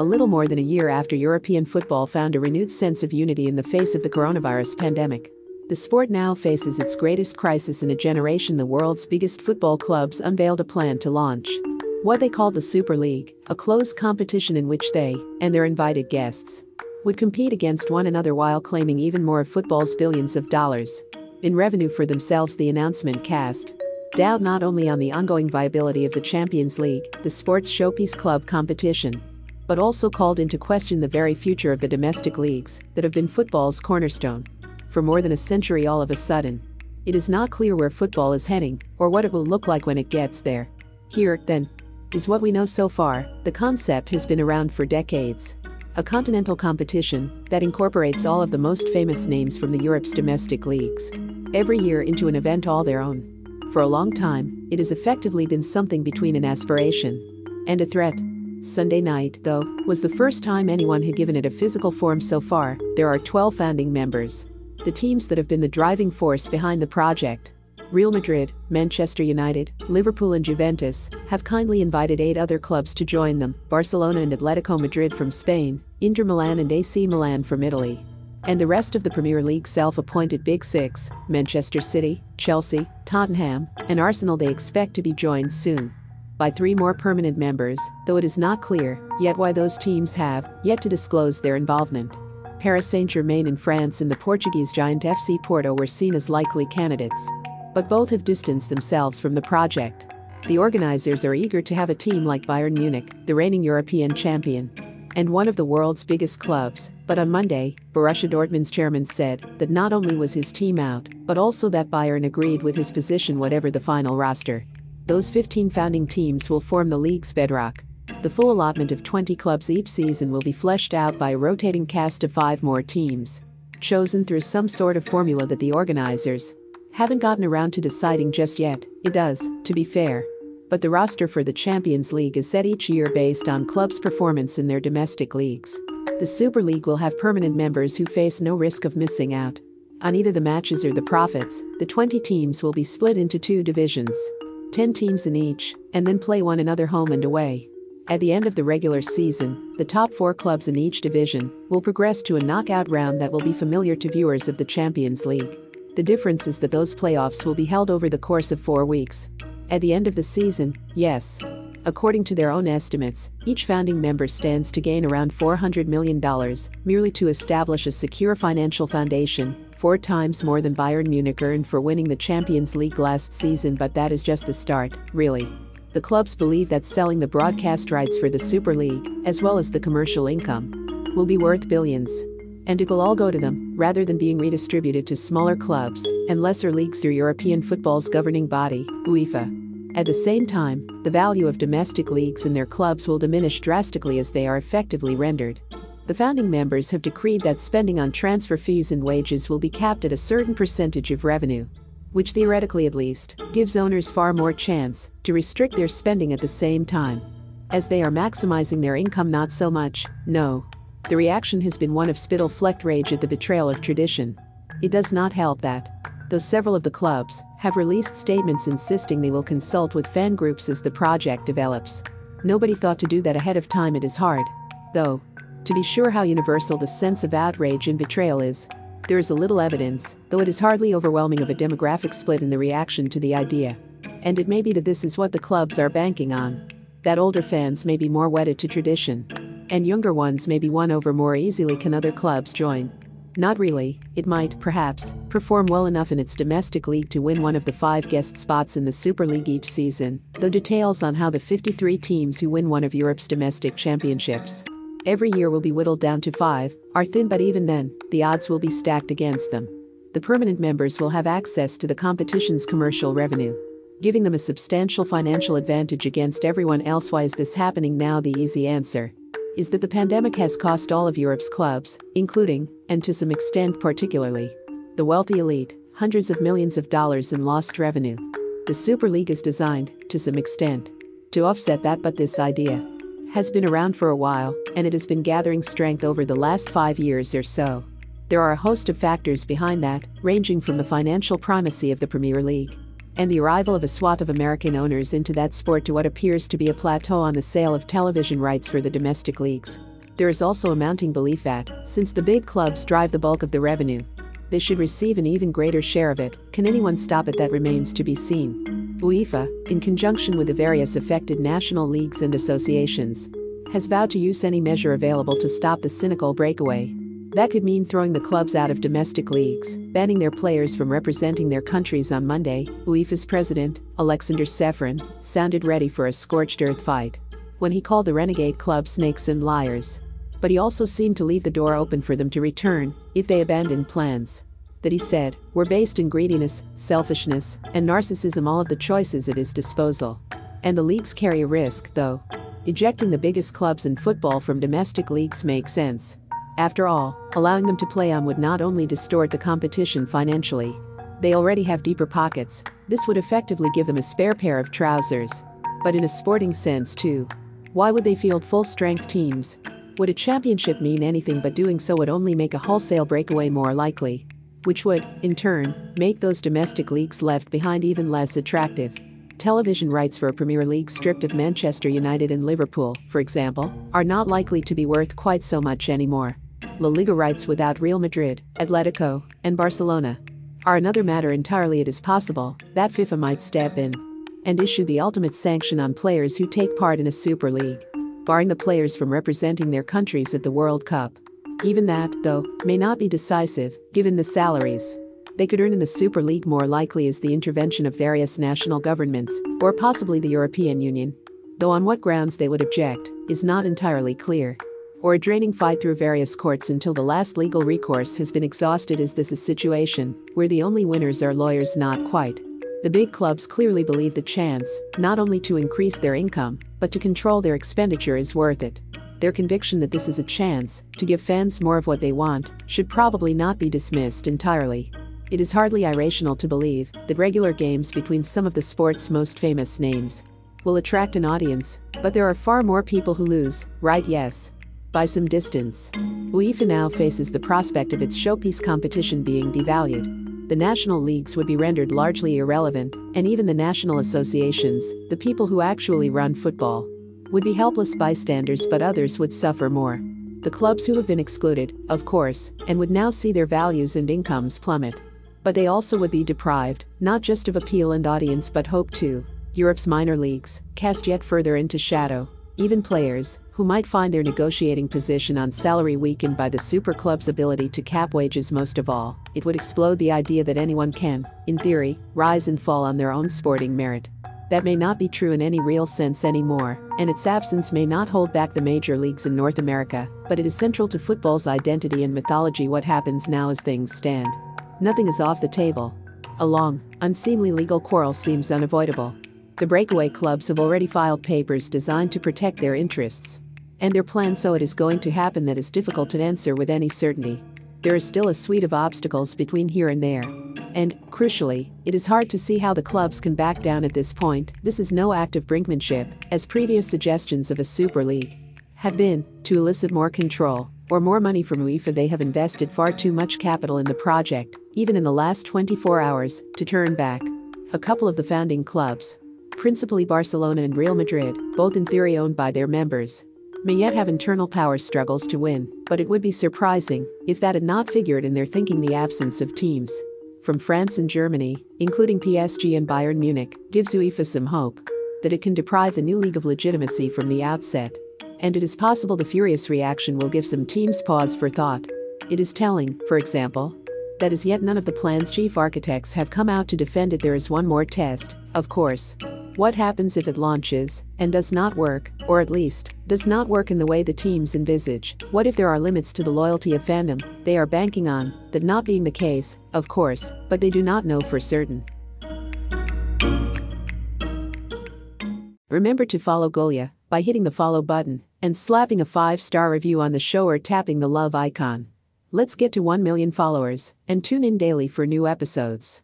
a little more than a year after European football found a renewed sense of unity in the face of the coronavirus pandemic. The sport now faces its greatest crisis in a generation. The world's biggest football clubs unveiled a plan to launch what they called the Super League, a closed competition in which they and their invited guests would compete against one another while claiming even more of football's billions of dollars in revenue for themselves. The announcement cast doubt not only on the ongoing viability of the Champions League, the sports showpiece club competition, but also called into question the very future of the domestic leagues that have been football's cornerstone. For more than a century, all of a sudden, it is not clear where football is heading or what it will look like when it gets there. Here, then, is what we know so far the concept has been around for decades. A continental competition that incorporates all of the most famous names from the Europe's domestic leagues. Every year into an event all their own. For a long time, it has effectively been something between an aspiration and a threat. Sunday night, though, was the first time anyone had given it a physical form so far. There are 12 founding members. The teams that have been the driving force behind the project Real Madrid, Manchester United, Liverpool, and Juventus have kindly invited eight other clubs to join them Barcelona and Atletico Madrid from Spain, Inter Milan and AC Milan from Italy and the rest of the Premier League self appointed Big Six Manchester City, Chelsea, Tottenham, and Arsenal they expect to be joined soon by three more permanent members, though it is not clear yet why those teams have yet to disclose their involvement. Paris Saint Germain in France and the Portuguese giant FC Porto were seen as likely candidates. But both have distanced themselves from the project. The organizers are eager to have a team like Bayern Munich, the reigning European champion, and one of the world's biggest clubs, but on Monday, Borussia Dortmund's chairman said that not only was his team out, but also that Bayern agreed with his position whatever the final roster. Those 15 founding teams will form the league's bedrock. The full allotment of 20 clubs each season will be fleshed out by a rotating cast of five more teams, chosen through some sort of formula that the organizers haven't gotten around to deciding just yet. It does, to be fair but the roster for the Champions League is set each year based on clubs' performance in their domestic leagues. The Super League will have permanent members who face no risk of missing out. On either the matches or the profits, the 20 teams will be split into two divisions 10 teams in each, and then play one another home and away. At the end of the regular season, the top four clubs in each division will progress to a knockout round that will be familiar to viewers of the Champions League. The difference is that those playoffs will be held over the course of four weeks. At the end of the season, yes. According to their own estimates, each founding member stands to gain around $400 million merely to establish a secure financial foundation, four times more than Bayern Munich earned for winning the Champions League last season, but that is just the start, really. The clubs believe that selling the broadcast rights for the Super League, as well as the commercial income, will be worth billions. And it will all go to them, rather than being redistributed to smaller clubs and lesser leagues through European football's governing body, UEFA. At the same time, the value of domestic leagues and their clubs will diminish drastically as they are effectively rendered. The founding members have decreed that spending on transfer fees and wages will be capped at a certain percentage of revenue, which theoretically at least gives owners far more chance to restrict their spending at the same time. As they are maximizing their income, not so much, no. The reaction has been one of spittle flecked rage at the betrayal of tradition. It does not help that, though several of the clubs have released statements insisting they will consult with fan groups as the project develops. Nobody thought to do that ahead of time, it is hard. Though, to be sure how universal the sense of outrage and betrayal is, there is a little evidence, though it is hardly overwhelming of a demographic split in the reaction to the idea. And it may be that this is what the clubs are banking on. That older fans may be more wedded to tradition. And younger ones may be won over more easily can other clubs join. Not really, it might, perhaps, perform well enough in its domestic league to win one of the five guest spots in the Super League each season, though details on how the 53 teams who win one of Europe's domestic championships every year will be whittled down to five are thin, but even then, the odds will be stacked against them. The permanent members will have access to the competition's commercial revenue, giving them a substantial financial advantage against everyone else. Why is this happening now? The easy answer is that the pandemic has cost all of Europe's clubs, including, and to some extent particularly, the wealthy elite, hundreds of millions of dollars in lost revenue. The Super League is designed, to some extent, to offset that, but this idea has been around for a while, and it has been gathering strength over the last five years or so. There are a host of factors behind that, ranging from the financial primacy of the Premier League and the arrival of a swath of American owners into that sport to what appears to be a plateau on the sale of television rights for the domestic leagues. There is also a mounting belief that, since the big clubs drive the bulk of the revenue, they should receive an even greater share of it. Can anyone stop it? That remains to be seen. UEFA, in conjunction with the various affected national leagues and associations, has vowed to use any measure available to stop the cynical breakaway. That could mean throwing the clubs out of domestic leagues, banning their players from representing their countries on Monday. UEFA's president, Aleksander Ceferin, sounded ready for a scorched earth fight when he called the renegade club snakes and liars but he also seemed to leave the door open for them to return if they abandoned plans. That he said were based in greediness, selfishness, and narcissism, all of the choices at his disposal. And the leagues carry a risk, though. Ejecting the biggest clubs in football from domestic leagues makes sense. After all, allowing them to play on would not only distort the competition financially, they already have deeper pockets, this would effectively give them a spare pair of trousers. But in a sporting sense, too. Why would they field full strength teams would a championship mean anything but doing so would only make a wholesale breakaway more likely? Which would, in turn, make those domestic leagues left behind even less attractive. Television rights for a Premier League stripped of Manchester United and Liverpool, for example, are not likely to be worth quite so much anymore. La Liga rights without Real Madrid, Atletico, and Barcelona are another matter entirely. It is possible that FIFA might step in and issue the ultimate sanction on players who take part in a Super League barring the players from representing their countries at the World Cup. Even that, though, may not be decisive, given the salaries they could earn in the Super League more likely is the intervention of various national governments, or possibly the European Union. Though on what grounds they would object, is not entirely clear. Or a draining fight through various courts until the last legal recourse has been exhausted is this a situation where the only winners are lawyers not quite. The big clubs clearly believe the chance, not only to increase their income, but to control their expenditure is worth it. Their conviction that this is a chance to give fans more of what they want should probably not be dismissed entirely. It is hardly irrational to believe that regular games between some of the sport's most famous names will attract an audience, but there are far more people who lose, right? Yes. By some distance. UEFA now faces the prospect of its showpiece competition being devalued the national leagues would be rendered largely irrelevant, and even the national associations, the people who actually run football, would be helpless bystanders, but others would suffer more. The clubs who have been excluded, of course, and would now see their values and incomes plummet. But they also would be deprived, not just of appeal and audience, but hope too. Europe's minor leagues, cast yet further into shadow. Even players, who might find their negotiating position on salary weakened by the super club's ability to cap wages most of all, it would explode the idea that anyone can, in theory, rise and fall on their own sporting merit. That may not be true in any real sense anymore, and its absence may not hold back the major leagues in North America, but it is central to football's identity and mythology what happens now as things stand. Nothing is off the table. A long, unseemly legal quarrel seems unavoidable. The breakaway clubs have already filed papers designed to protect their interests and their plan so it is going to happen that is difficult to answer with any certainty. There is still a suite of obstacles between here and there. And, crucially, it is hard to see how the clubs can back down at this point. This is no act of brinkmanship, as previous suggestions of a Super League have been, to elicit more control or more money from UEFA. They have invested far too much capital in the project, even in the last 24 hours, to turn back. A couple of the founding clubs, principally Barcelona and Real Madrid, both in theory owned by their members, may yet have internal power struggles to win, but it would be surprising if that had not figured in their thinking the absence of teams from France and Germany, including PSG and Bayern Munich, gives UEFA some hope that it can deprive the new league of legitimacy from the outset. And it is possible the furious reaction will give some teams pause for thought. It is telling, for example, that as yet none of the plan's chief architects have come out to defend it. There is one more test, of course. What happens if it launches and does not work, or at least, does not work in the way the teams envisage? What if there are limits to the loyalty of fandom they are banking on, that not being the case, of course, but they do not know for certain. Remember to follow Golia by hitting the follow button and slapping a 5-star review on the show or tapping the love icon. Let's get to 1 million followers and tune in daily for new episodes.